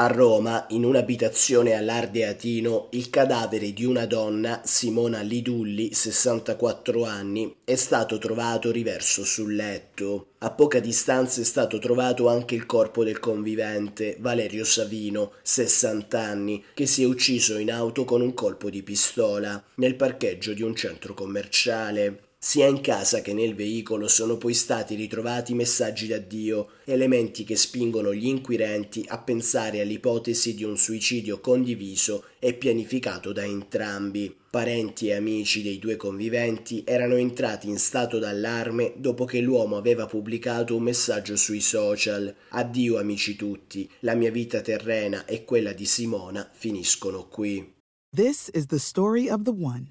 A Roma, in un'abitazione all'Ardeatino, il cadavere di una donna, Simona Lidulli, 64 anni, è stato trovato riverso sul letto. A poca distanza è stato trovato anche il corpo del convivente, Valerio Savino, 60 anni, che si è ucciso in auto con un colpo di pistola, nel parcheggio di un centro commerciale. Sia in casa che nel veicolo sono poi stati ritrovati messaggi d'addio, elementi che spingono gli inquirenti a pensare all'ipotesi di un suicidio condiviso e pianificato da entrambi. Parenti e amici dei due conviventi erano entrati in stato d'allarme dopo che l'uomo aveva pubblicato un messaggio sui social. Addio amici tutti, la mia vita terrena e quella di Simona finiscono qui. This is the story of the one.